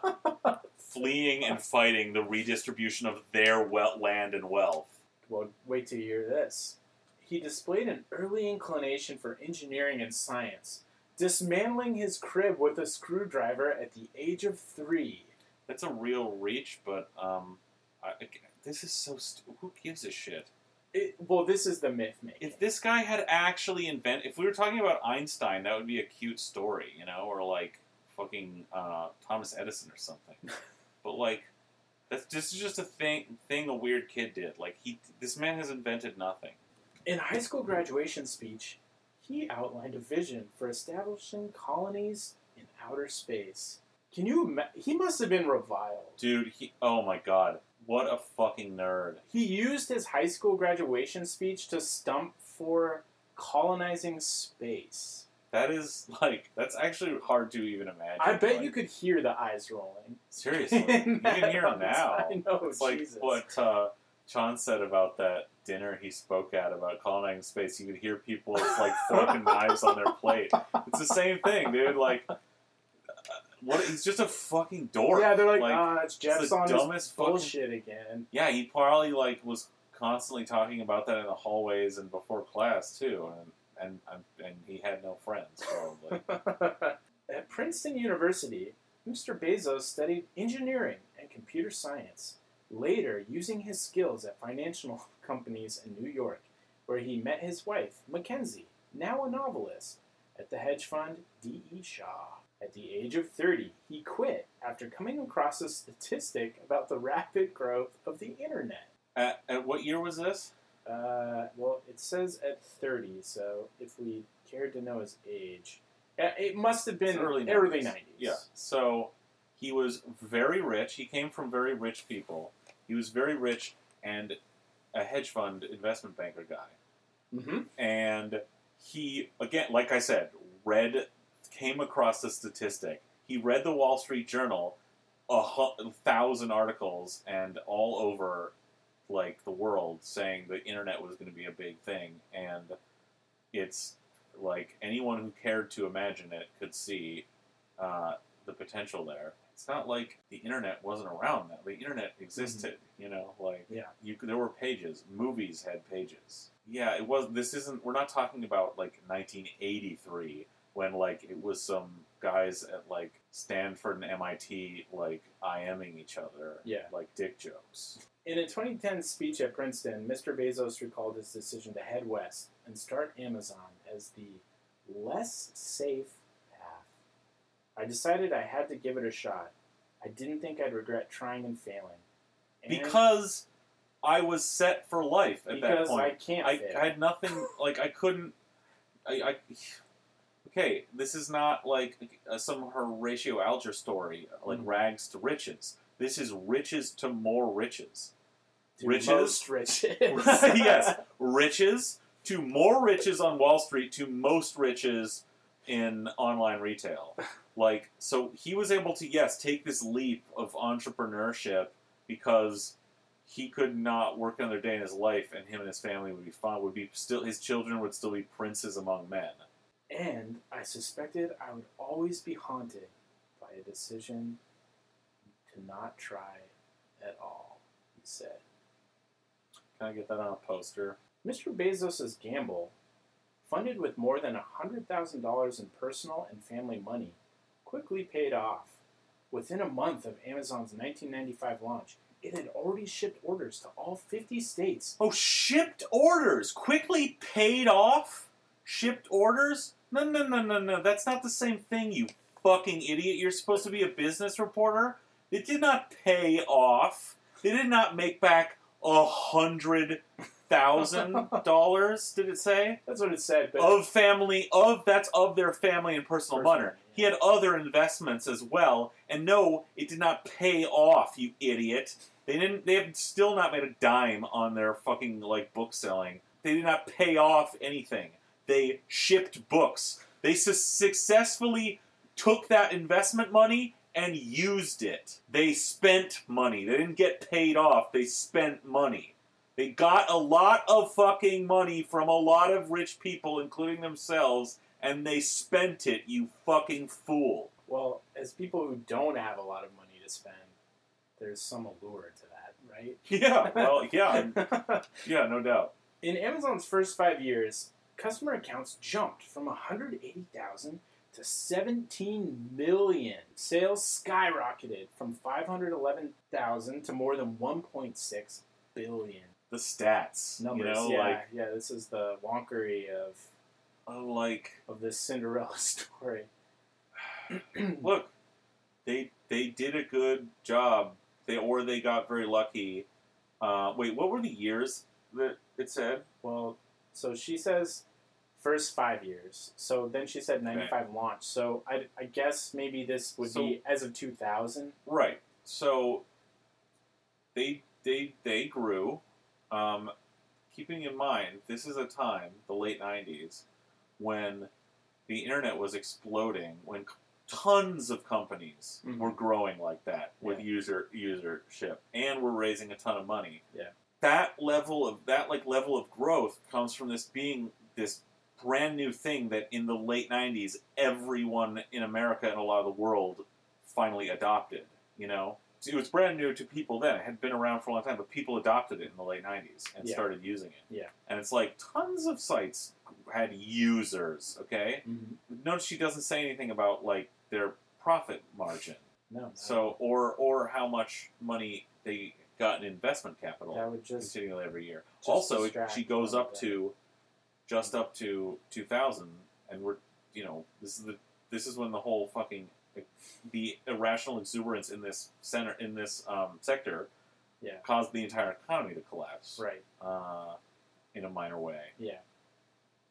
fleeing and fighting the redistribution of their we- land and wealth. Well, wait till you hear this. He displayed an early inclination for engineering and science, dismantling his crib with a screwdriver at the age of three. That's a real reach, but um, I, I- this is so. St- who gives a shit? It, well, this is the myth making. If this guy had actually invented, if we were talking about Einstein, that would be a cute story, you know, or like fucking uh, Thomas Edison or something. but like, that's this is just a thing thing a weird kid did. Like he, this man has invented nothing. In high school graduation speech, he outlined a vision for establishing colonies in outer space. Can you ima- He must have been reviled. Dude, he, oh my god, what a fucking nerd. He used his high school graduation speech to stump for colonizing space. That is like that's actually hard to even imagine. I bet like, you could hear the eyes rolling. seriously. you can hear him now. I know, It's like Jesus. what uh, John said about that dinner he spoke at about colonizing space. You could hear people with like fork and knives on their plate. It's the same thing, dude. Like, what? He's just a fucking dork. Yeah, they're like, Like, ah, it's Jeff's on his dumbest fucking- bullshit again. Yeah, he probably like was constantly talking about that in the hallways and before class too, and and and, and he had no friends probably. At Princeton University, Mr. Bezos studied engineering and computer science, later using his skills at financial companies in New York, where he met his wife, Mackenzie, now a novelist, at the hedge fund D.E. Shaw. At the age of 30, he quit after coming across a statistic about the rapid growth of the internet. at, at what year was this? Uh, well, it says at 30, so if we cared to know his age, it must have been early early 90s. 90s. Yeah. So he was very rich. He came from very rich people. He was very rich and a hedge fund investment banker guy. Mm-hmm. And he, again, like I said, read, came across the statistic. He read the Wall Street Journal, a hu- thousand articles, and all over like the world saying the internet was going to be a big thing. And it's like anyone who cared to imagine it could see uh, the potential there. It's not like the internet wasn't around then. The internet existed, you know, like Yeah. you there were pages. Movies had pages. Yeah, it was. This isn't. We're not talking about like 1983 when like it was some guys at like Stanford and MIT like IMing each other. Yeah. like dick jokes. In a 2010 speech at Princeton, Mr. Bezos recalled his decision to head west and start Amazon as the less safe path. I decided I had to give it a shot. I didn't think I'd regret trying and failing. And Because I was set for life at that because point. I can't. I had nothing like I couldn't. I, I okay. This is not like uh, some Horatio Alger story, like Mhm. rags to riches. This is riches to more riches. To riches? most riches. yes, riches to more riches on Wall Street to most riches in online retail. Like, so he was able to yes take this leap of entrepreneurship because he could not work another day in his life, and him and his family would be fine. Would be still his children would still be princes among men. And I suspected I would always be haunted by a decision to not try at all, he said. Can I get that on a poster? Mr. Bezos' gamble, funded with more than $100,000 in personal and family money, quickly paid off. Within a month of Amazon's 1995 launch, it had already shipped orders to all 50 states. Oh, shipped orders quickly paid off. Shipped orders? No, no, no, no, no. That's not the same thing, you fucking idiot. You're supposed to be a business reporter. It did not pay off. They did not make back a hundred thousand dollars. Did it say That's what it said, of family of that's of their family and personal Personal, money? He had other investments as well, and no, it did not pay off. You idiot. They didn't. They have still not made a dime on their fucking like book selling. They did not pay off anything. They shipped books. They su- successfully took that investment money and used it. They spent money. They didn't get paid off. They spent money. They got a lot of fucking money from a lot of rich people, including themselves, and they spent it, you fucking fool. well, as people who don't have a lot of money to spend, there's some allure to that, right? Yeah, well, yeah, yeah, no doubt. In Amazon's first five years, customer accounts jumped from 180,000 to 17 million. Sales skyrocketed from 511,000 to more than 1.6 billion. The stats, Numbers, you know, yeah, like, yeah. This is the wonkery of uh, like, of this Cinderella story. look, they they did a good job. They or they got very lucky. Uh, wait, what were the years that it said? Well, so she says first five years. So then she said 95 launch. So I, I guess maybe this would So- be as of 2000. Right. So they they they grew. Um, keeping in mind, this is a time, the late '90s, when the internet was exploding, when tons of companies Mhm. were growing like that with Yeah. user usership, and were raising a ton of money. Yeah. That level of that like level of growth comes from this being this brand new thing that in the late '90s everyone in America and a lot of the world finally adopted. You know, it was brand new to people then. It had been around for a long time, but people adopted it in the late '90s and Yeah. started using it. Yeah. and it's like tons of sites had users. Okay, Mm-hmm. notice she doesn't say anything about like their profit margin. No, no. So, or or how much money they got in investment capital that would just continually every year. just also, she goes up that. to just up to 2000, and we're you know this is the this is when the whole fucking the irrational exuberance in this center in this um, sector Yeah. caused the entire economy to collapse right. uh, in a minor way, Yeah.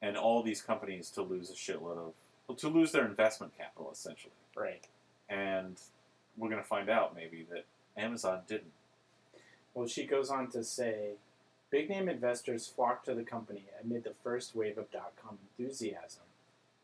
and all these companies to lose a shitload of well, to lose their investment capital essentially. Right. And we're gonna find out maybe that Amazon didn't. Well, she goes on to say, big name investors flocked to the company amid the first wave of dot com enthusiasm.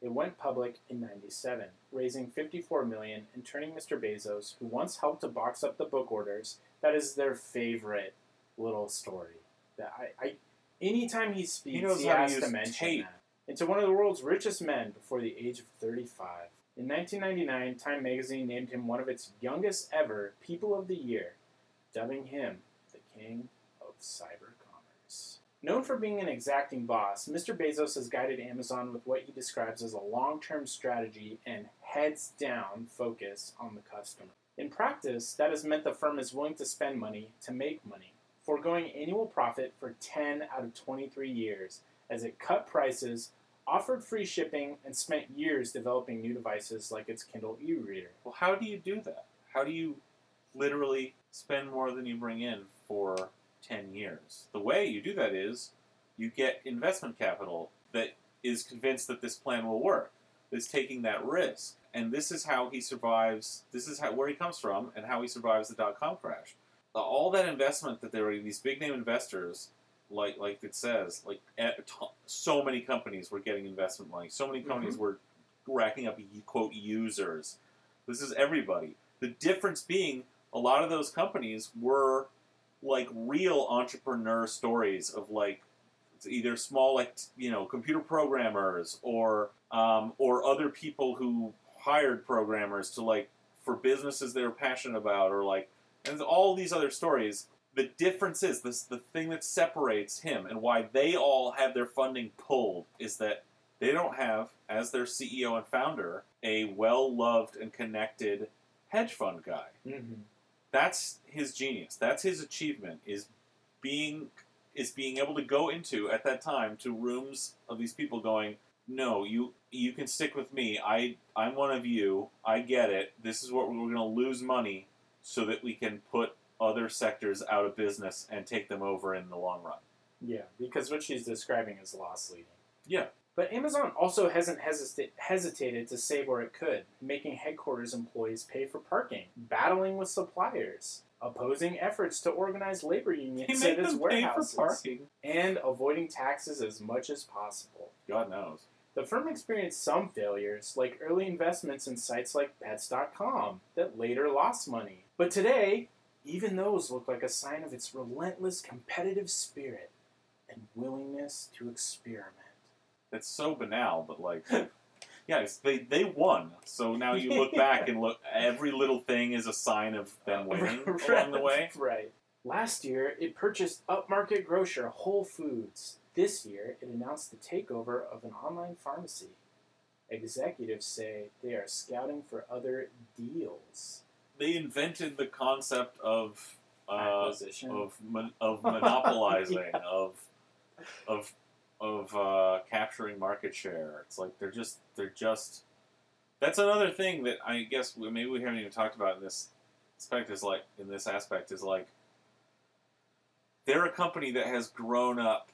It went public in 97, raising 54 million and turning Mr. Bezos, who once helped to box up the book orders, that is their favorite little story. That I, I anytime he speaks, he, knows how has to use mention tape. that. Into one of the world's richest men before the age of 35. In 1999, Time magazine named him one of its youngest ever People of the Year, dubbing him king of cyber commerce. Known for being an exacting boss, Mr. Bezos has guided Amazon with what he describes as a long term strategy and heads down focus on the customer. In practice, that has meant the firm is willing to spend money to make money, foregoing annual profit for 10 out of 23 years as it cut prices, offered free shipping, and spent years developing new devices like its Kindle e reader. Well, how do you do that? How do you literally spend more than you bring in for 10 years? The way you do that is you get investment capital that is convinced that this plan will work, is taking that risk. And this is how he survives, this is how, where he comes from, and how he survives the dot com crash. All that investment that there were these big name investors, like like it says, like so many companies were getting investment money. So many mm-hmm. companies were racking up quote users. This is everybody. The difference being a lot of those companies were like real entrepreneur stories of like either small like you know computer programmers or um, or other people who hired programmers to like for businesses they were passionate about or like and all these other stories the difference is this the thing that separates him and why they all have their funding pulled is that they don't have as their CEO and founder a well-loved and connected hedge fund guy Mm-hmm. That's his genius. That's his achievement is being is being able to go into at that time to rooms of these people going, "No, you you can stick with me. I I'm one of you. I get it. This is what we're going to lose money so that we can put other sectors out of business and take them over in the long run." Yeah, because what she's describing is loss leading. Yeah. But Amazon also hasn't hesita- hesitated to save where it could, making headquarters employees pay for parking, battling with suppliers, opposing efforts to organize labor unions at its them pay for warehouses, parking. and avoiding taxes as much as possible. God knows. The firm experienced some failures, like early investments in sites like Pets.com that later lost money. But today, even those look like a sign of its relentless competitive spirit and willingness to experiment. It's so banal, but like Yeah, it's, they they won. So now you look back and look. Every little thing is a sign of them winning along the way. Right. Last year, it purchased upmarket grocer Whole Foods. This year, it announced the takeover of an online pharmacy. Executives say they are scouting for other deals. They invented the concept of uh, of mon- of monopolizing Yeah. of of of uh, capturing market share. It's like they're just they're just. That's another thing that I guess we, maybe we haven't even talked about in this aspect. Is like in this aspect is like they're a company that has grown up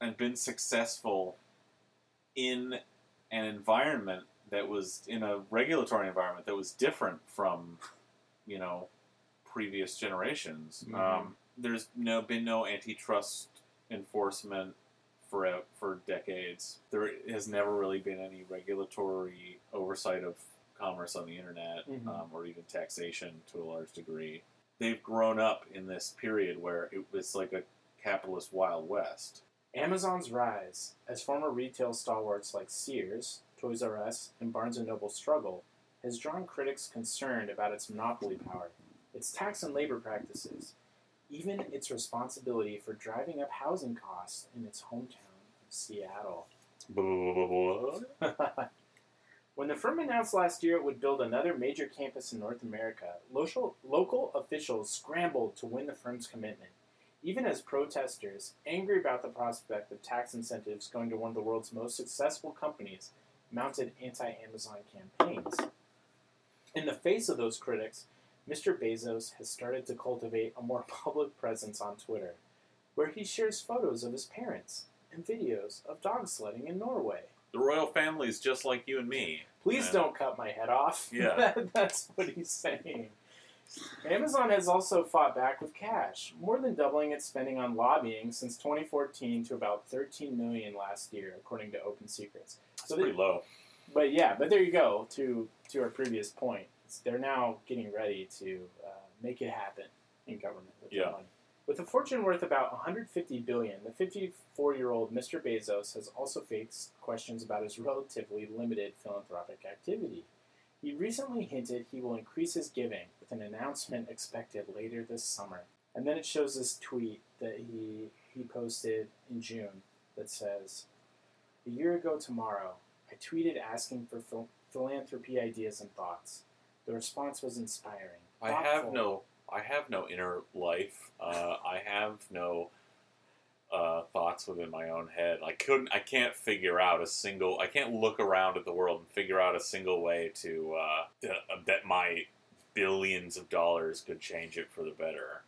and been successful in an environment that was in a regulatory environment that was different from you know previous generations. Mhm. Um, there's no been no antitrust enforcement for for decades. There has never really been any regulatory oversight of commerce on the internet Mhm. um, or even taxation to a large degree. They've grown up in this period where it was like a capitalist wild west. Amazon's rise, as former retail stalwarts like Sears, Toys R Us, and Barnes & Noble struggle, has drawn critics concerned about its monopoly power, its tax and labor practices, even its responsibility for driving up housing costs in its hometown of Seattle. when the firm announced last year it would build another major campus in North America, local, local officials scrambled to win the firm's commitment. Even as protesters, angry about the prospect of tax incentives going to one of the world's most successful companies, mounted anti Amazon campaigns. In the face of those critics, Mr. Bezos has started to cultivate a more public presence on Twitter, where he shares photos of his parents and videos of dog sledding in Norway. The royal family is just like you and me. Please Yeah. don't cut my head off. Yeah. That's what he's saying. Amazon has also fought back with cash, more than doubling its spending on lobbying since 2014 to about 13 million last year, according to Open Secrets. It's So they- pretty low. but yeah, but there you go. To to our previous point, It's- they're now getting ready to uh, make it happen in government with Yeah. money. With a fortune worth about 150 billion, the 54-year-old Mr. Bezos has also faced questions about his relatively limited philanthropic activity. He recently hinted he will increase his giving, with an announcement expected later this summer. And then it shows this tweet that he he posted in June that says, "A year ago tomorrow, I tweeted asking for phil- philanthropy ideas and thoughts. The response was inspiring. I have no I have no inner life. Uh, I have no uh, thoughts within my own head. I couldn't. I can't figure out a single. I can't look around at the world and figure out a single way to uh, that my billions of dollars could change it for the better.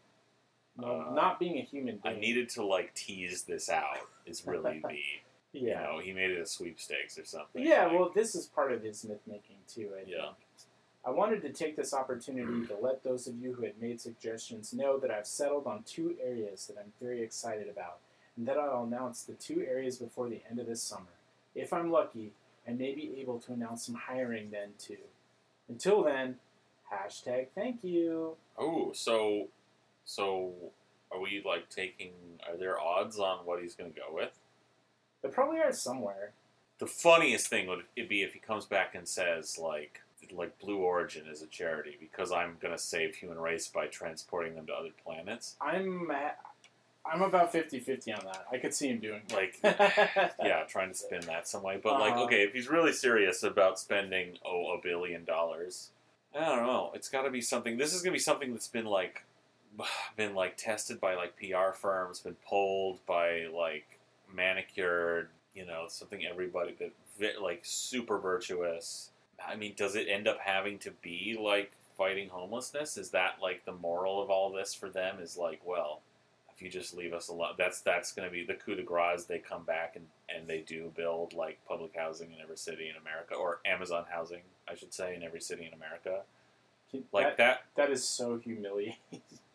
no, uh, not being a human being. I needed to like tease this out. Is really the you yeah. know he made it a sweepstakes or something. Yeah, Like, well, this is part of his myth making too. I Yeah. think. I wanted to take this opportunity to let those of you who had made suggestions know that I've settled on two areas that I'm very excited about, and that I'll announce the two areas before the end of this summer. If I'm lucky, I may be able to announce some hiring then too. Until then, hashtag thank you. Oh, so so are we like taking? Are there odds on what he's going to go with? There probably are somewhere. The funniest thing would it be if he comes back and says like like Blue Origin is a charity because I'm going to save human race by transporting them to other planets. I'm I'm about 50-50 on that. I could see him doing Like yeah, trying to spin that some way. But like Uh-huh. okay, if he's really serious about spending oh a billion dollars, I don't know. It's got to be something. This is going to be something that's been like been like tested by like PR firms, been polled by like manicured, you know, something everybody that like super virtuous. I mean, does it end up having to be like fighting homelessness? Is that like the moral of all this for them? Is like, well, if you just leave us alone, that's that's going to be the coup de grace. They come back and and they do build like public housing in every city in America, or Amazon housing, I should say, in every city in America. Like that, that, that is so humiliating.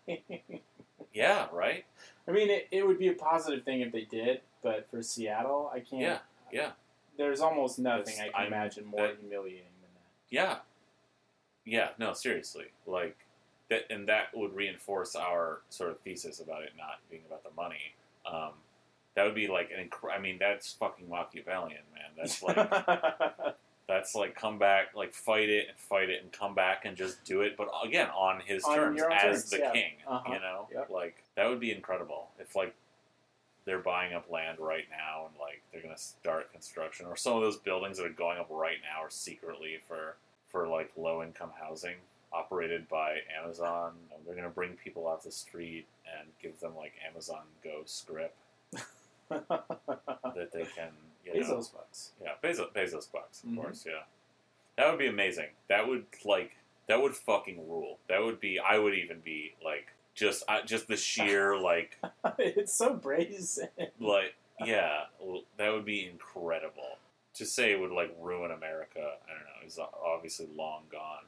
yeah, right. I mean, it, it would be a positive thing if they did, but for Seattle, I can't. Yeah, yeah. There's almost nothing That's- I can I'm- imagine more that- humiliating. Yeah. Yeah, no, seriously. Like that and that would reinforce our sort of thesis about it not being about the money. Um, that would be like an incre- I mean, that's fucking Machiavellian, man. That's like That's like come back, like fight it and fight it and come back and just do it, but again on his On terms as terms, the yeah. king. Uh-huh. You know, Yep. like that would be incredible if like they're buying up land right now and like they're gonna start construction, or some of those buildings that are going up right now are secretly for for like low income housing operated by Amazon. They're gonna bring people off the street and give them like Amazon Go script that they can you know, Bezos bucks. yeah, Bezos, Bezos bucks, of Mhm. course. Yeah, that would be amazing. That would like that would fucking rule. That would be. I would even be like just uh, just the sheer like it's so brazen. like yeah. l- That would be incredible. To say it would like ruin America, I don't know. It's obviously long gone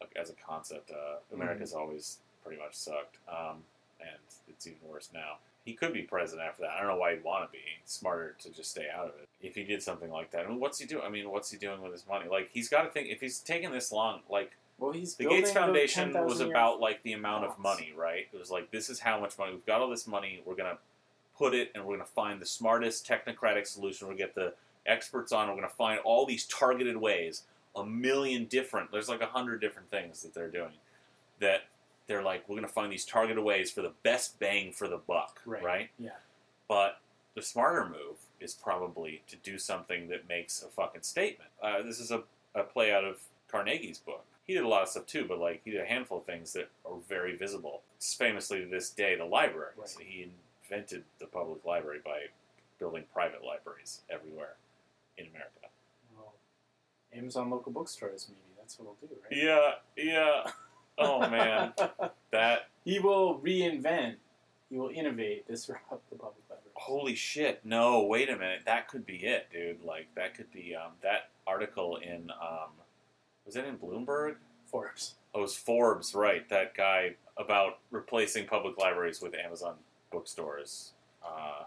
like, as a concept. Uh, America's always pretty much sucked, um, and it's even worse now. He could be president after that. I don't know why he'd want to be. It's smarter to just stay out of it. If he did something like that, I mean, what's he doing? I mean, what's he doing with his money? Like, he's got to think if he's taking this long. Like, Well, he's the Gates Foundation 10,000 was about like the amount of money, right? It was like this is how much money we've got. All this money, we're gonna put it, and we're gonna find the smartest technocratic solution. We'll get the experts on. We're gonna find all these targeted ways, a million different. There's like a hundred different things that they're doing. That they're like, we're gonna find these targeted ways for the best bang for the buck, Right. right? Yeah. But the smarter move is probably to do something that makes a fucking statement. Uh, this is a, a play out of Carnegie's book. He did a lot of stuff too, but like he did a handful of things that are very visible. It's famously to this day the libraries. Right. He invented the public library by building private libraries everywhere in America. Well, Amazon local bookstores, maybe that's what he'll do, right? Yeah, yeah. Oh man, that he will reinvent. He will innovate, disrupt the public library. Holy shit! No, wait a minute. That could be it, dude. Like that could be um, that article in um, was it in Bloomberg? Forbes. Oh, it was Forbes, right? That guy about replacing public libraries with Amazon bookstores uh,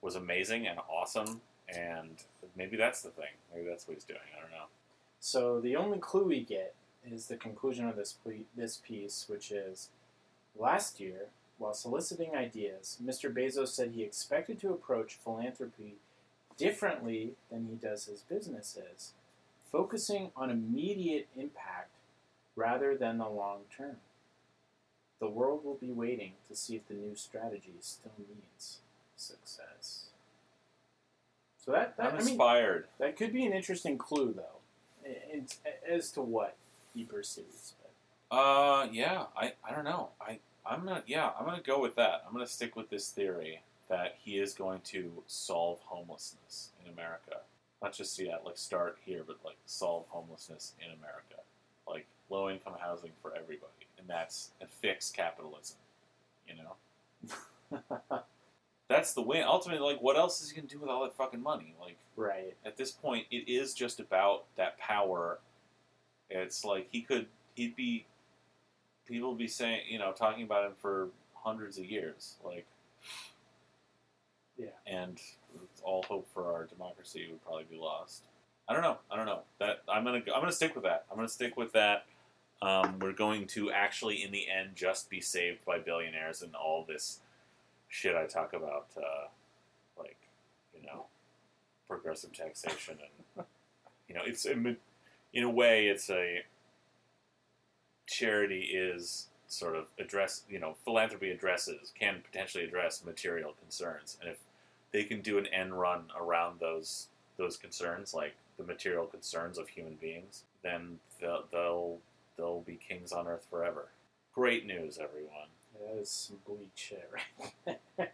was amazing and awesome. And maybe that's the thing. Maybe that's what he's doing. I don't know. So the only clue we get is the conclusion of this ple- this piece, which is last year, while soliciting ideas, Mr. Bezos said he expected to approach philanthropy differently than he does his businesses, focusing on immediate impact rather than the long term. The world will be waiting to see if the new strategy still means success. So that, that I'm I mean, inspired. that could be an interesting clue, though, in, as to what he pursues. Uh, yeah. I, I don't know. I I'm gonna yeah. I'm gonna go with that. I'm gonna stick with this theory that he is going to solve homelessness in America. Not just yeah, like start here, but like solve homelessness in America, like low income housing for everybody, and that's and fix capitalism. You know, that's the win. Ultimately, like what else is he gonna do with all that fucking money? Like right, at this point, it is just about that power. It's like he could, he'd be, people would be saying, you know, talking about him for hundreds of years, like, Yeah. and all hope for our democracy would probably be lost. I don't know. I don't know. That I'm gonna, I'm gonna stick with that. I'm gonna stick with that. Um, we're going to actually, in the end, just be saved by billionaires and all this shit I talk about, uh, like, you know, progressive taxation and you know it's in in a way it's a charity is sort of address you know philanthropy addresses can potentially address material concerns and if they can do an end run around those those concerns like the material concerns of human beings then they'll they'll, they'll be kings on earth forever great news everyone that is some bleak shit, right?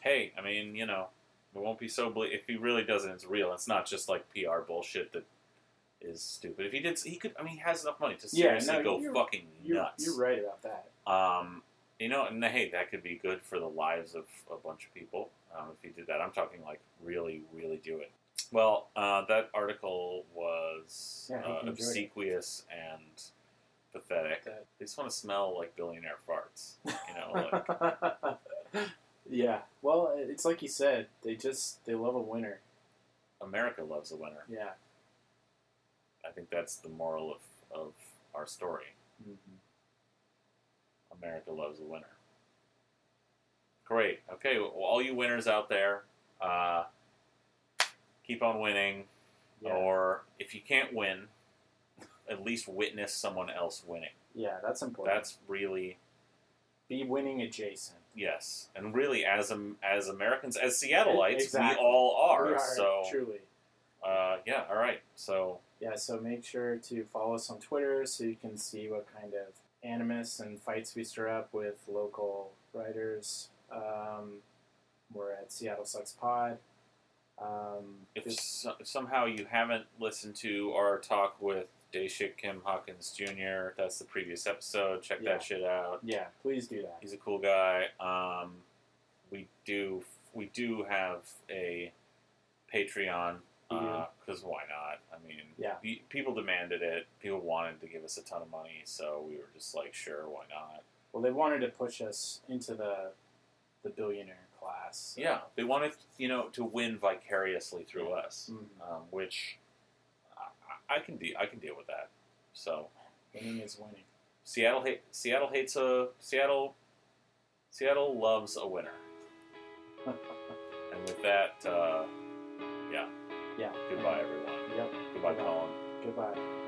hey, I mean, you know, it won't be so bleak if he really does it. It's real. It's not just like PR bullshit that is stupid. If he did, he could. I mean, he has enough money to Yeah, seriously no, go fucking you're, nuts. you're right about that. Um, you know, and hey, that could be good for the lives of a bunch of people um, if he did that. I'm talking like really, really do it. Well, uh, that article was Yeah, uh, enjoyed it. obsequious and pathetic. That- They just want to smell like billionaire farts. You know, like, yeah. Well, it's like you said. They just they love a winner. America loves a winner. Yeah. I think that's the moral of, of our story. Mm-hmm. America loves a winner. Great. Okay, well, all you winners out there, uh, keep on winning. Yeah. or if you can't win, at least witness someone else winning. Yeah, that's important. That's really Be winning adjacent. yes, and really as um, as Americans, as Seattleites, Exactly. we all are. We are so truly. uh, yeah, all right. So Yeah, so make sure to follow us on Twitter so you can see what kind of animus and fights we stir up with local writers. Um, we're at Seattle Sucks Pod. Um, if, just- so, if somehow you haven't listened to our talk with Daeshik Kim Hawkins Jr., that's the previous episode. Check Yeah. that shit out. yeah, please do that. He's a cool guy. Um, we do we do have a Patreon We do. because why not? I mean, Yeah. pe- people demanded it. People wanted to give us a ton of money, so we were just like, sure, why not? Well, they wanted to push us into the the billionaire class. so- Yeah, they wanted you know to win vicariously through us, Mhm. um, which I, I can de- I can deal with that. So Winning is winning. Seattle hate Seattle hates a Seattle Seattle loves a winner. And with that, uh, yeah. Yeah. Goodbye, everyone. Yep. Goodbye, Goodbye. Colin. Goodbye.